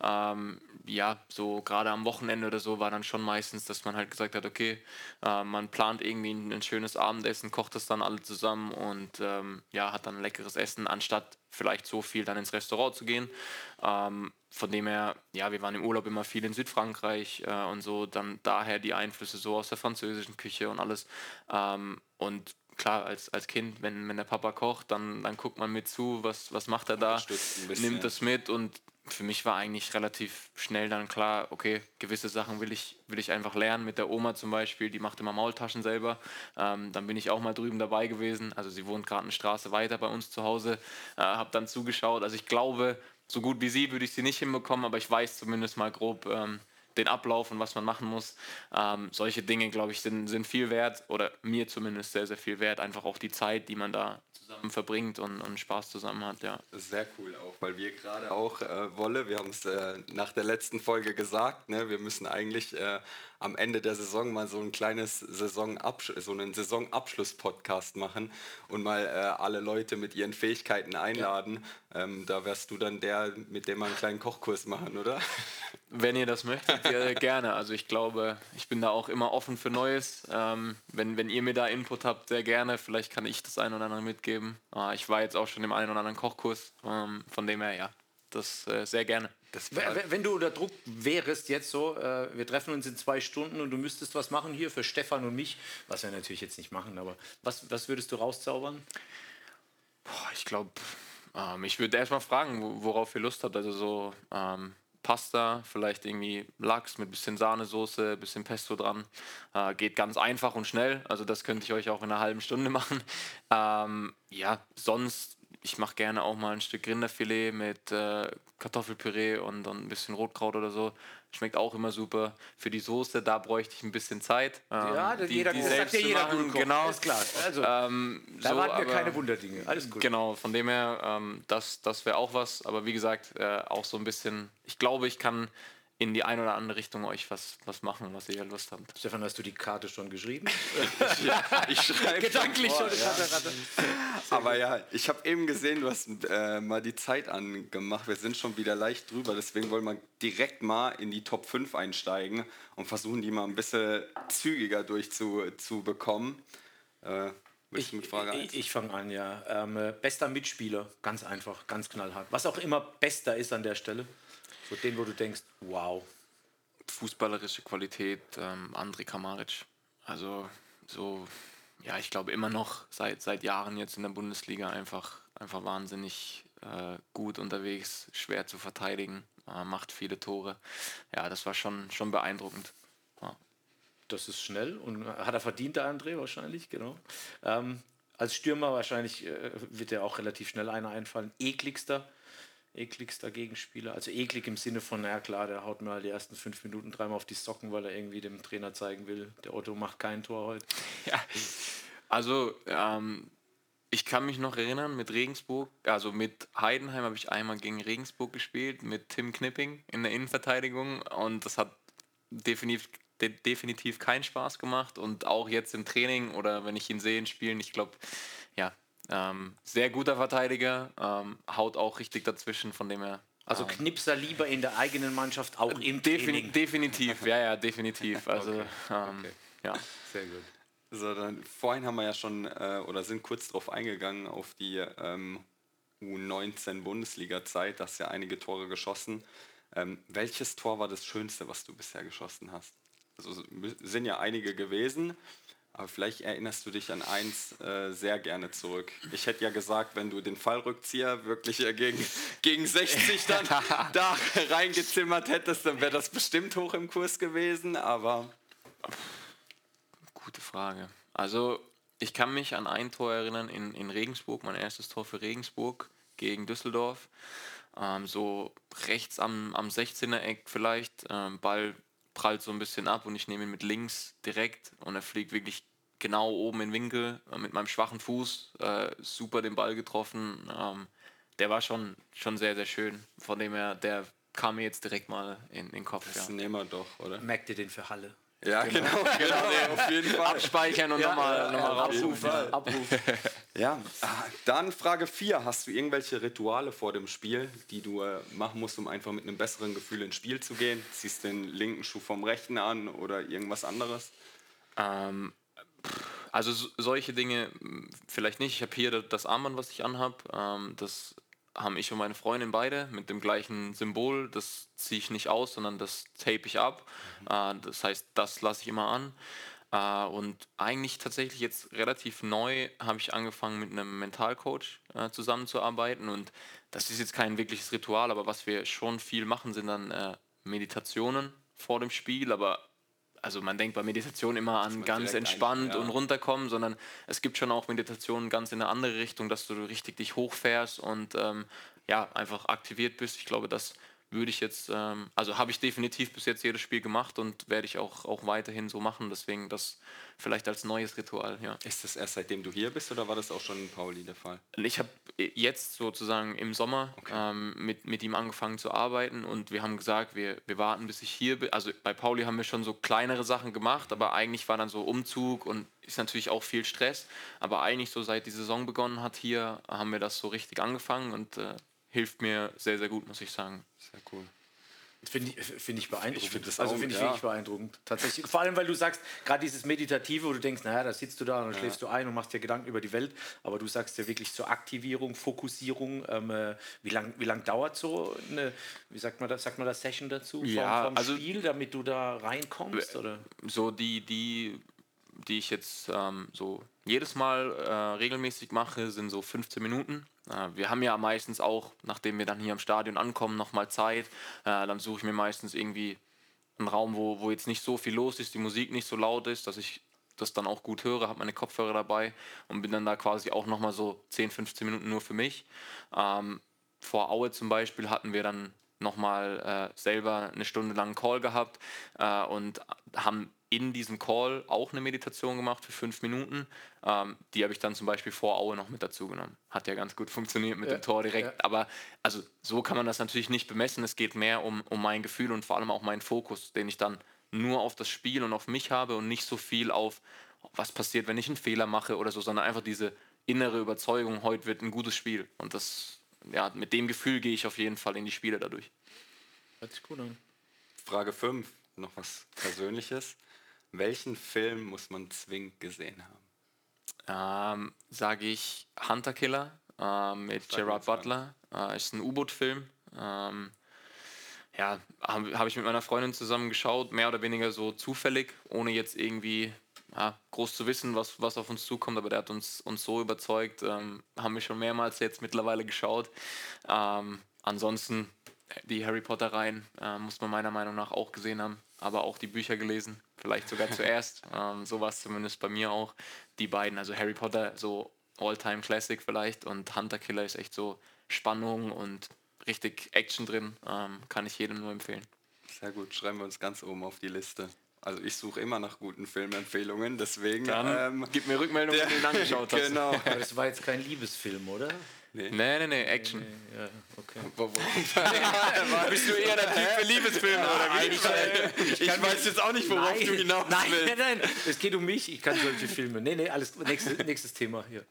Ähm, ja, so gerade am Wochenende oder so war dann schon meistens, dass man halt gesagt hat, okay, äh, man plant irgendwie ein, ein, schönes Abendessen, kocht das dann alle zusammen und ähm, ja, hat dann leckeres Essen, anstatt vielleicht so viel dann ins Restaurant zu gehen. Ähm, von dem her, ja, wir waren im Urlaub immer viel in Südfrankreich äh, und so, dann daher die Einflüsse so aus der französischen Küche und alles. Ähm, und klar, als, als Kind, wenn, wenn der Papa kocht, dann, dann guckt man mit zu, was, was macht er da, nimmt das mit und für mich war eigentlich relativ schnell dann klar, okay, gewisse Sachen will ich, will ich einfach lernen. Mit der Oma zum Beispiel, die macht immer Maultaschen selber. Ähm, dann bin ich auch mal drüben dabei gewesen. Also sie wohnt gerade eine Straße weiter bei uns zu Hause. Äh, habe dann zugeschaut. Also ich glaube, so gut wie sie würde ich sie nicht hinbekommen, aber ich weiß zumindest mal grob ähm, den Ablauf und was man machen muss. Ähm, solche Dinge, glaube ich, sind, sind viel wert oder mir zumindest sehr, sehr viel wert. Einfach auch die Zeit, die man da zusammen verbringt und, und Spaß zusammen hat, ja.
Sehr cool auch, weil wir gerade auch, äh, Wolle, wir haben es äh, nach der letzten Folge gesagt, ne, wir müssen eigentlich äh, am Ende der Saison mal so ein kleines Saisonabsch so einen Saisonabschluss-Podcast machen und mal äh, alle Leute mit ihren Fähigkeiten einladen. Ja. Ähm, da wärst du dann der, mit dem wir einen kleinen Kochkurs machen, oder?
Wenn ihr das möchtet, ja, gerne. Also ich glaube, ich bin da auch immer offen für Neues. Ähm, wenn, wenn ihr mir da Input habt, sehr gerne. Vielleicht kann ich das ein oder andere mitgeben. Ah, ich war jetzt auch schon im einen oder anderen Kochkurs. Ähm, von dem her, ja, das äh, sehr gerne.
wenn du unter Druck wärst jetzt so, äh, wir treffen uns in zwei Stunden und du müsstest was machen hier für Stefan und mich, was wir natürlich jetzt nicht machen, aber was, was würdest du rauszaubern?
Boah, ich glaube, ähm, ich würde erstmal fragen, worauf ihr Lust habt. Also so ähm, Pasta, vielleicht irgendwie Lachs mit bisschen Sahnesoße, bisschen Pesto dran. Äh, geht ganz einfach und schnell. Also das könnte ich euch auch in einer halben Stunde machen. Ähm, ja, sonst ich mache gerne auch mal ein Stück Rinderfilet mit äh, Kartoffelpüree und, und, ein bisschen Rotkraut oder so. Schmeckt auch immer super. Für die Soße, da bräuchte ich ein bisschen Zeit.
Ähm, ja, die, jeder, die
selbst sagt ja jeder machen. Genau,
ist klar.
Also, ähm,
da so, warten wir keine Wunderdinge. Alles gut.
Genau, von dem her, ähm, das, das wäre auch was. Aber wie gesagt, äh, auch so ein bisschen, ich glaube, ich kann in die eine oder andere Richtung euch was, was machen, was ihr Lust habt.
Stefan, hast du die Karte schon geschrieben?
ja, ich schreibe
gedanklich schon. Ja.
Aber ja, ich habe eben gesehen, du hast äh, mal die Zeit angemacht. Wir sind schon wieder leicht drüber, deswegen wollen wir direkt mal in die Top 5 einsteigen und versuchen, die mal ein bisschen zügiger durchzubekommen. Äh,
ich, mit Frage 1? Ich, ich fange an, ja. Ähm, äh, bester Mitspieler, ganz einfach, ganz knallhart. Was auch immer bester ist an der Stelle. So den, wo du denkst, wow.
Fußballerische Qualität, ähm, André Kamaric. Also so ja, ich glaube immer noch seit, seit Jahren jetzt in der Bundesliga einfach, einfach wahnsinnig äh, gut unterwegs, schwer zu verteidigen, äh, macht viele Tore. Ja, das war schon, schon beeindruckend. Ja.
Das ist schnell und hat er verdient, der André wahrscheinlich, genau. Ähm, als Stürmer wahrscheinlich äh, wird er auch relativ schnell einer einfallen. Ekligster, ekligster Gegenspieler. Also eklig im Sinne von, na klar, der haut mir halt die ersten fünf Minuten dreimal auf die Socken, weil er irgendwie dem Trainer zeigen will, der Otto macht kein Tor heute.
Ja, also ähm, ich kann mich noch erinnern, mit Regensburg, also mit Heidenheim habe ich einmal gegen Regensburg gespielt, mit Tim Knipping in der Innenverteidigung und das hat definitiv, de definitiv keinen Spaß gemacht und auch jetzt im Training oder wenn ich ihn sehe in Spielen, ich glaube, ja, ähm, sehr guter Verteidiger, ähm, haut auch richtig dazwischen, von dem er
also
ähm,
Knipser lieber in der eigenen Mannschaft, auch im
defini
Training.
Definitiv, ja, ja, definitiv. Also,
Okay,
ähm,
okay.
ja.
Sehr gut.
So, dann, vorhin haben wir ja schon äh, oder sind kurz darauf eingegangen auf die ähm, U19 Bundesliga-Zeit. Da hast ja einige Tore geschossen. Ähm, welches Tor war das Schönste, was du bisher geschossen hast? Also so- sind ja einige gewesen, aber vielleicht erinnerst du dich an eins äh, sehr gerne zurück. Ich hätte ja gesagt, wenn du den Fallrückzieher wirklich äh, gegen, gegen 60 dann da reingezimmert hättest, dann wäre das bestimmt hoch im Kurs gewesen, aber
Gute Frage. Also, ich kann mich an ein Tor erinnern in, in Regensburg, mein erstes Tor für Regensburg gegen Düsseldorf. Ähm, so rechts am, am 16er Eck vielleicht. Ähm, Ball prallt so ein bisschen ab und ich nehme ihn mit links direkt und er fliegt wirklich genau oben in den Winkel äh, mit meinem schwachen Fuß. Äh, super den Ball getroffen. Ähm, der war schon, schon sehr, sehr schön. Von dem her, der kam mir jetzt direkt mal in, in den Kopf.
das
Ja.
nehmen wir doch, oder?
Merkt ihr den für Halle?
Ja, genau, genau, nee, auf jeden Fall.
Abspeichern und nochmal noch mal
auf jeden
rausrufen.
Fall. Abruf.
Ja, dann Frage 4. Hast du irgendwelche Rituale vor dem Spiel, die du äh, machen musst, um einfach mit einem besseren Gefühl ins Spiel zu gehen? Ziehst den linken Schuh vom rechten an oder irgendwas anderes?
Ähm, also so- solche Dinge mh, vielleicht nicht. Ich habe hier das Armband, was ich anhab. Ähm, das haben ich und meine Freundin beide mit dem gleichen Symbol. Das ziehe ich nicht aus, sondern das tape ich ab. Äh, das heißt, das lasse ich immer an. Äh, und eigentlich tatsächlich jetzt relativ neu habe ich angefangen mit einem Mentalcoach äh, zusammenzuarbeiten. Und das ist jetzt kein wirkliches Ritual, aber was wir schon viel machen, sind dann äh, Meditationen vor dem Spiel, aber also man denkt bei Meditation immer an ganz entspannt
ja.
und runterkommen, sondern es gibt schon auch Meditationen ganz in eine andere Richtung, dass du richtig dich hochfährst und ähm, ja, einfach aktiviert bist. Ich glaube, das würde ich jetzt, ähm, also habe ich definitiv bis jetzt jedes Spiel gemacht und werde ich auch, auch weiterhin so machen. Deswegen das vielleicht als neues Ritual, ja.
Ist das erst seitdem du hier bist oder war das auch schon in Pauli der Fall?
Ich habe jetzt sozusagen im Sommer ähm, mit, mit ihm angefangen zu arbeiten und wir haben gesagt, wir, wir warten, bis ich hier bin. Also bei Pauli haben wir schon so kleinere Sachen gemacht, aber eigentlich war dann so Umzug und ist natürlich auch viel Stress. Aber eigentlich so seit die Saison begonnen hat hier, haben wir das so richtig angefangen und äh, hilft mir sehr, sehr gut, muss ich sagen.
Sehr cool.
Finde ich, finde ich beeindruckend.
Ich finde das
also finde ich
ja.
wirklich beeindruckend. Tatsächlich. Vor allem, weil du sagst, gerade dieses Meditative, wo du denkst, naja, da sitzt du da und dann schläfst du ein und machst dir Gedanken über die Welt. Aber du sagst ja wirklich zur Aktivierung, Fokussierung. Ähm, äh, wie lange wie lang dauert so eine, wie sagt man das, sagt man das Session dazu?
Ja,
vom, vom
also-
Spiel, damit du da reinkommst? Oder?
so die, die, die ich jetzt ähm, so jedes Mal äh, regelmäßig mache, sind so 15 Minuten. Äh, wir haben ja meistens auch, nachdem wir dann hier am Stadion ankommen, nochmal Zeit. Äh, dann suche ich mir meistens irgendwie einen Raum, wo, wo jetzt nicht so viel los ist, die Musik nicht so laut ist, dass ich das dann auch gut höre, habe meine Kopfhörer dabei und bin dann da quasi auch nochmal so 10, 15 Minuten nur für mich. Ähm, vor Aue zum Beispiel hatten wir dann nochmal äh, selber eine Stunde lang einen Call gehabt äh, und haben in diesem Call auch eine Meditation gemacht für fünf Minuten. Ähm, die habe ich dann zum Beispiel vor Aue noch mit dazu genommen. Hat ja ganz gut funktioniert mit
Ja,
dem Tor direkt.
ja.
Aber also so kann man das natürlich nicht bemessen. Es geht mehr um, um mein Gefühl und vor allem auch meinen Fokus, den ich dann nur auf das Spiel und auf mich habe und nicht so viel auf, was passiert, wenn ich einen Fehler mache oder so, sondern einfach diese innere Überzeugung, heute wird ein gutes Spiel. Und das, ja, mit dem Gefühl gehe ich auf jeden Fall in die Spiele dadurch.
Hört sich gut an.
Frage 5, noch was Persönliches. Welchen Film muss man zwingend gesehen haben?
Ähm, Sage ich Hunter Killer äh, mit Gerard. Butler. Äh, ist ein U-Boot-Film. Ähm, ja, habe hab ich mit meiner Freundin zusammen geschaut, mehr oder weniger so zufällig, ohne jetzt irgendwie ja, groß zu wissen, was, was auf uns zukommt, aber der hat uns, uns so überzeugt. Ähm, haben wir schon mehrmals jetzt mittlerweile geschaut. Ähm, ansonsten die Harry Potter-Reihen äh, muss man meiner Meinung nach auch gesehen haben, aber auch die Bücher gelesen, vielleicht sogar zuerst. Ähm, so war es zumindest bei mir auch. Die beiden, also Harry Potter, so All-Time Classic vielleicht und Hunter Killer ist echt so Spannung und richtig Action drin. Ähm, kann ich jedem nur empfehlen.
Sehr gut, schreiben wir uns ganz oben auf die Liste. Also ich suche immer nach guten Filmempfehlungen, deswegen.
Dann ähm, gib mir Rückmeldung, wenn du ihn angeschaut hast.
Genau. Aber das war jetzt kein Liebesfilm, oder?
Nee, nee, nee, nee Action.
Nee, ja, okay.
Bist du eher der Typ für Liebesfilme oder wie?
Ich, ich weiß jetzt auch nicht, worauf
nein,
du hinaus
nein,
willst.
Nein, nein, es geht um mich. Ich kann solche Filme. Nee, nee, alles. Nächstes, nächstes Thema hier.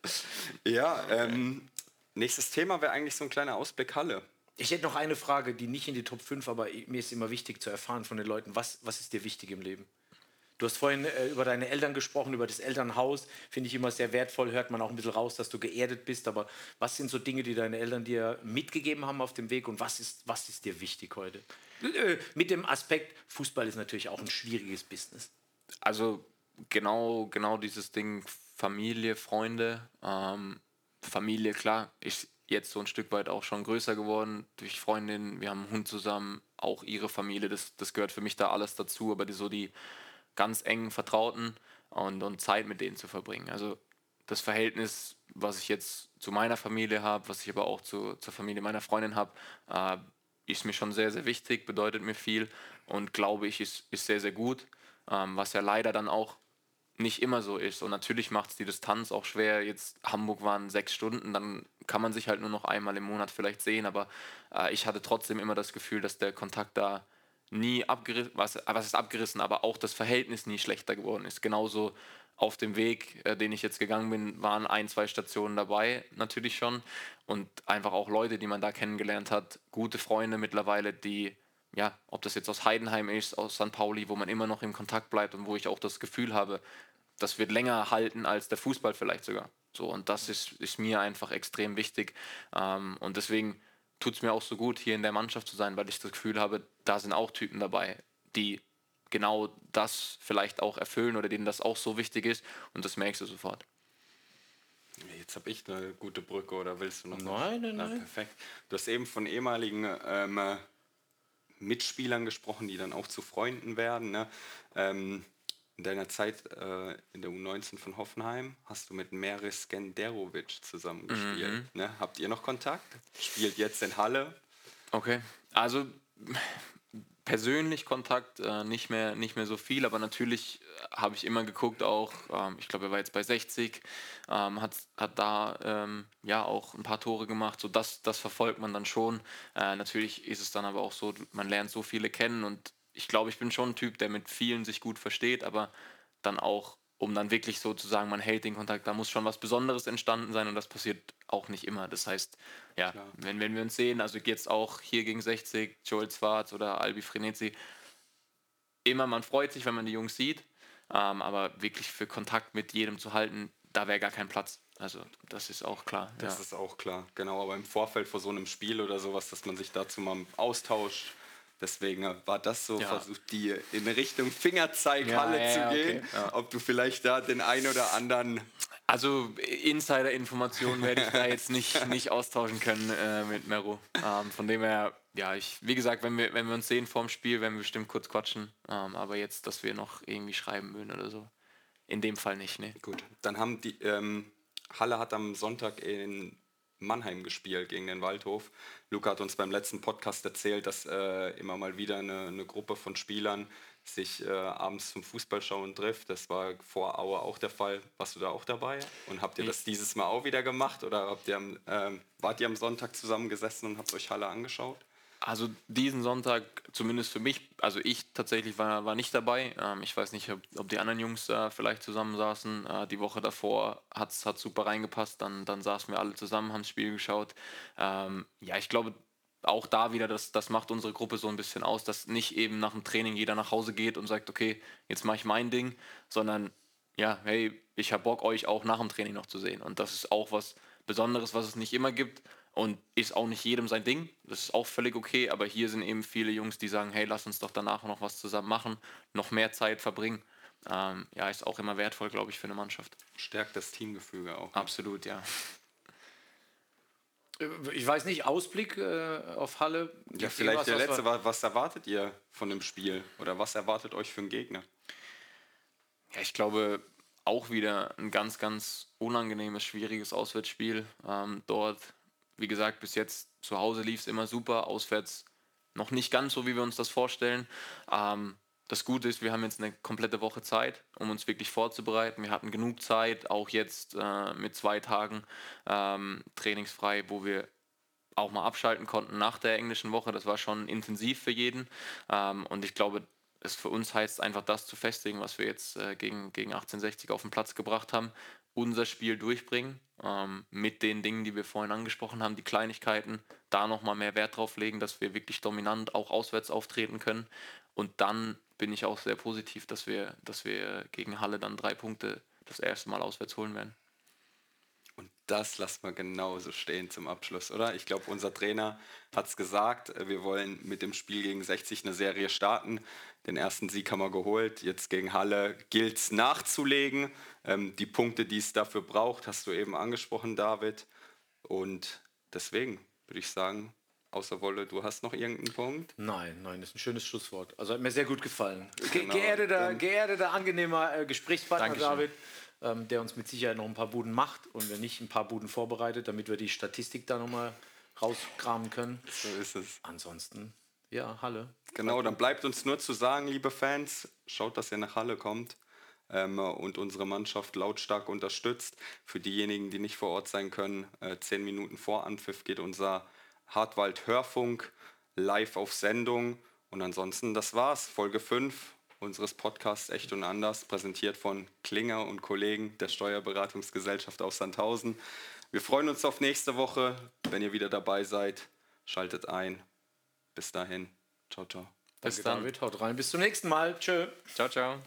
Ja, ähm, nächstes Thema wäre eigentlich so ein kleiner Ausblick Halle.
Ich hätte noch eine Frage, die nicht in die Top 5, aber mir ist immer wichtig zu erfahren von den Leuten, was, was ist dir wichtig im Leben? Du hast vorhin äh, über deine Eltern gesprochen, über das Elternhaus. Finde ich immer sehr wertvoll. Hört man auch ein bisschen raus, dass du geerdet bist. Aber was sind so Dinge, die deine Eltern dir mitgegeben haben auf dem Weg und was ist, was ist dir wichtig heute? Mit dem Aspekt, Fußball ist natürlich auch ein schwieriges Business.
Also genau, genau dieses Ding Familie, Freunde. Ähm, Familie, klar, ist jetzt so ein Stück weit auch schon größer geworden durch Freundinnen. Wir haben einen Hund zusammen, auch ihre Familie. Das, das gehört für mich da alles dazu. Aber die, so die ganz engen Vertrauten und, und Zeit mit denen zu verbringen. Also das Verhältnis, was ich jetzt zu meiner Familie habe, was ich aber auch zu, zur Familie meiner Freundin habe, äh, ist mir schon sehr, sehr wichtig, bedeutet mir viel und glaube ich, ist, ist sehr, sehr gut, ähm, was ja leider dann auch nicht immer so ist. Und natürlich macht es die Distanz auch schwer. Jetzt Hamburg waren sechs Stunden, dann kann man sich halt nur noch einmal im Monat vielleicht sehen, aber äh, ich hatte trotzdem immer das Gefühl, dass der Kontakt da nie abgerissen, was, was ist abgerissen, aber auch das Verhältnis nie schlechter geworden ist. Genauso auf dem Weg, äh, den ich jetzt gegangen bin, waren ein, zwei Stationen dabei, natürlich schon. Und einfach auch Leute, die man da kennengelernt hat, gute Freunde mittlerweile, die, ja, ob das jetzt aus Heidenheim ist, aus St. Pauli, wo man immer noch im Kontakt bleibt und wo ich auch das Gefühl habe, das wird länger halten als der Fußball vielleicht sogar. So, und das ist, ist mir einfach extrem wichtig. Ähm, und deswegen tut es mir auch so gut, hier in der Mannschaft zu sein, weil ich das Gefühl habe, da sind auch Typen dabei, die genau das vielleicht auch erfüllen oder denen das auch so wichtig ist und das merkst du sofort.
Jetzt habe ich eine gute Brücke oder willst du noch?
Nein, nein, nein.
perfekt. Du hast eben von ehemaligen ähm, Mitspielern gesprochen, die dann auch zu Freunden werden. Ne? Ähm, in deiner Zeit äh, in der U19 von Hoffenheim hast du mit Meris Genderovic zusammengespielt. Mhm. Ne? Habt ihr noch Kontakt? Spielt jetzt in Halle.
Okay, also persönlich Kontakt äh, nicht, mehr, nicht mehr so viel, aber natürlich äh, habe ich immer geguckt, auch, ähm, ich glaube, er war jetzt bei 60, ähm, hat, hat da ähm, ja auch ein paar Tore gemacht, so das, das verfolgt man dann schon. Äh, natürlich ist es dann aber auch so, man lernt so viele kennen und ich glaube, ich bin schon ein Typ, der mit vielen sich gut versteht, aber dann auch, um dann wirklich so zu sagen, man hält den Kontakt, da muss schon was Besonderes entstanden sein und das passiert auch nicht immer. Das heißt, ja, wenn, wenn wir uns sehen, also jetzt auch hier gegen 60, Joel Zwarz oder Albi Frenetzi, immer, man freut sich, wenn man die Jungs sieht, ähm, aber wirklich für Kontakt mit jedem zu halten, da wäre gar kein Platz. Also das ist auch klar.
Das
ja.
ist auch klar, genau. Aber im Vorfeld vor so einem Spiel oder sowas, dass man sich dazu mal austauscht, Deswegen war das so ja. versucht, die in Richtung Fingerzeighalle ja, ja, zu gehen. Okay. Ob du vielleicht da den einen oder anderen.
Also Insider-Informationen werde ich da jetzt nicht, nicht austauschen können äh, mit Mero. Ähm, von dem her, ja, ich, wie gesagt, wenn wir, wenn wir uns sehen vorm Spiel, werden wir bestimmt kurz quatschen. Ähm, aber jetzt, dass wir noch irgendwie schreiben würden oder so. In dem Fall nicht, ne?
Gut. Dann haben die ähm, Halle hat am Sonntag in Mannheim gespielt gegen den Waldhof. Luca hat uns beim letzten Podcast erzählt, dass äh, immer mal wieder eine, eine, Gruppe von Spielern sich äh, abends zum Fußballschauen trifft. Das war vor Aue auch der Fall. Warst du da auch dabei? Und habt ihr das dieses Mal auch wieder gemacht? Oder habt ihr am, äh, wart ihr am Sonntag zusammengesessen und habt euch Halle angeschaut?
Also diesen Sonntag, zumindest für mich, also ich tatsächlich war, war nicht dabei. Ähm, ich weiß nicht, ob, ob, die anderen Jungs äh, vielleicht zusammensaßen. Äh, die Woche davor hat es super reingepasst. Dann, dann saßen wir alle zusammen, haben das Spiel geschaut. Ähm, ja, ich glaube, auch da wieder, das, das macht unsere Gruppe so ein bisschen aus, dass nicht eben nach dem Training jeder nach Hause geht und sagt, okay, jetzt mache ich mein Ding, sondern ja, hey, ich habe Bock, euch auch nach dem Training noch zu sehen. Und das ist auch was Besonderes, was es nicht immer gibt und ist auch nicht jedem sein Ding. Das ist auch völlig okay, aber hier sind eben viele Jungs, die sagen, hey, lass uns doch danach noch was zusammen machen, noch mehr Zeit verbringen. ähm, ja, ist auch immer wertvoll, glaube ich, für eine Mannschaft.
Stärkt das Teamgefüge auch.
Absolut, ja.
Ich weiß nicht, Ausblick äh, auf Halle.
Ja, vielleicht der letzte. Was, was erwartet ihr von dem Spiel? Oder was erwartet euch für einen Gegner?
Ja, ich glaube, auch wieder ein ganz, ganz unangenehmes, schwieriges Auswärtsspiel. Ähm, dort, wie gesagt, bis jetzt zu Hause lief es immer super, auswärts noch nicht ganz so, wie wir uns das vorstellen. Ähm, das Gute ist, wir haben jetzt eine komplette Woche Zeit, um uns wirklich vorzubereiten. Wir hatten genug Zeit, auch jetzt äh, mit zwei Tagen ähm, trainingsfrei, wo wir auch mal abschalten konnten nach der englischen Woche. Das war schon intensiv für jeden. Ähm, und ich glaube, es für uns heißt einfach das zu festigen, was wir jetzt äh, gegen, gegen 1860 auf den Platz gebracht haben. Unser Spiel durchbringen ähm, mit den Dingen, die wir vorhin angesprochen haben, die Kleinigkeiten, da nochmal mehr Wert drauf legen, dass wir wirklich dominant auch auswärts auftreten können. Und dann bin ich auch sehr positiv, dass wir, dass wir gegen Halle dann drei Punkte das erste Mal auswärts holen werden.
Das lassen wir genauso stehen zum Abschluss, oder? Ich glaube, unser Trainer hat es gesagt, wir wollen mit dem Spiel gegen 60 eine Serie starten. Den ersten Sieg haben wir geholt. Jetzt gegen Halle gilt es nachzulegen. Ähm, die Punkte, die es dafür braucht, hast du eben angesprochen, David. Und deswegen würde ich sagen, Außer Wolle, du hast noch irgendeinen Punkt?
Nein, nein, das ist ein schönes Schlusswort. Also hat mir sehr gut gefallen. Ge genau. geerdeter, geerdeter, angenehmer äh, Gesprächspartner, Dankeschön. David, ähm, der uns mit Sicherheit noch ein paar Buden macht und wenn nicht ein paar Buden vorbereitet, damit wir die Statistik da nochmal rauskramen können.
So ist es.
Ansonsten, ja, Halle.
Genau, dann bleibt uns nur zu sagen, liebe Fans, schaut, dass ihr nach Halle kommt ähm, und unsere Mannschaft lautstark unterstützt. Für diejenigen, die nicht vor Ort sein können, äh, zehn Minuten vor Anpfiff geht unser Hartwald Hörfunk live auf Sendung. Und ansonsten, das war's. Folge 5 unseres Podcasts Echt und Anders, präsentiert von Klinger und Kollegen der Steuerberatungsgesellschaft aus Sandhausen. Wir freuen uns auf nächste Woche. Wenn ihr wieder dabei seid, schaltet ein. Bis dahin. Ciao, ciao.
Bis Danke, dann. David. Haut rein. Bis zum nächsten Mal. Tschö.
Ciao, ciao.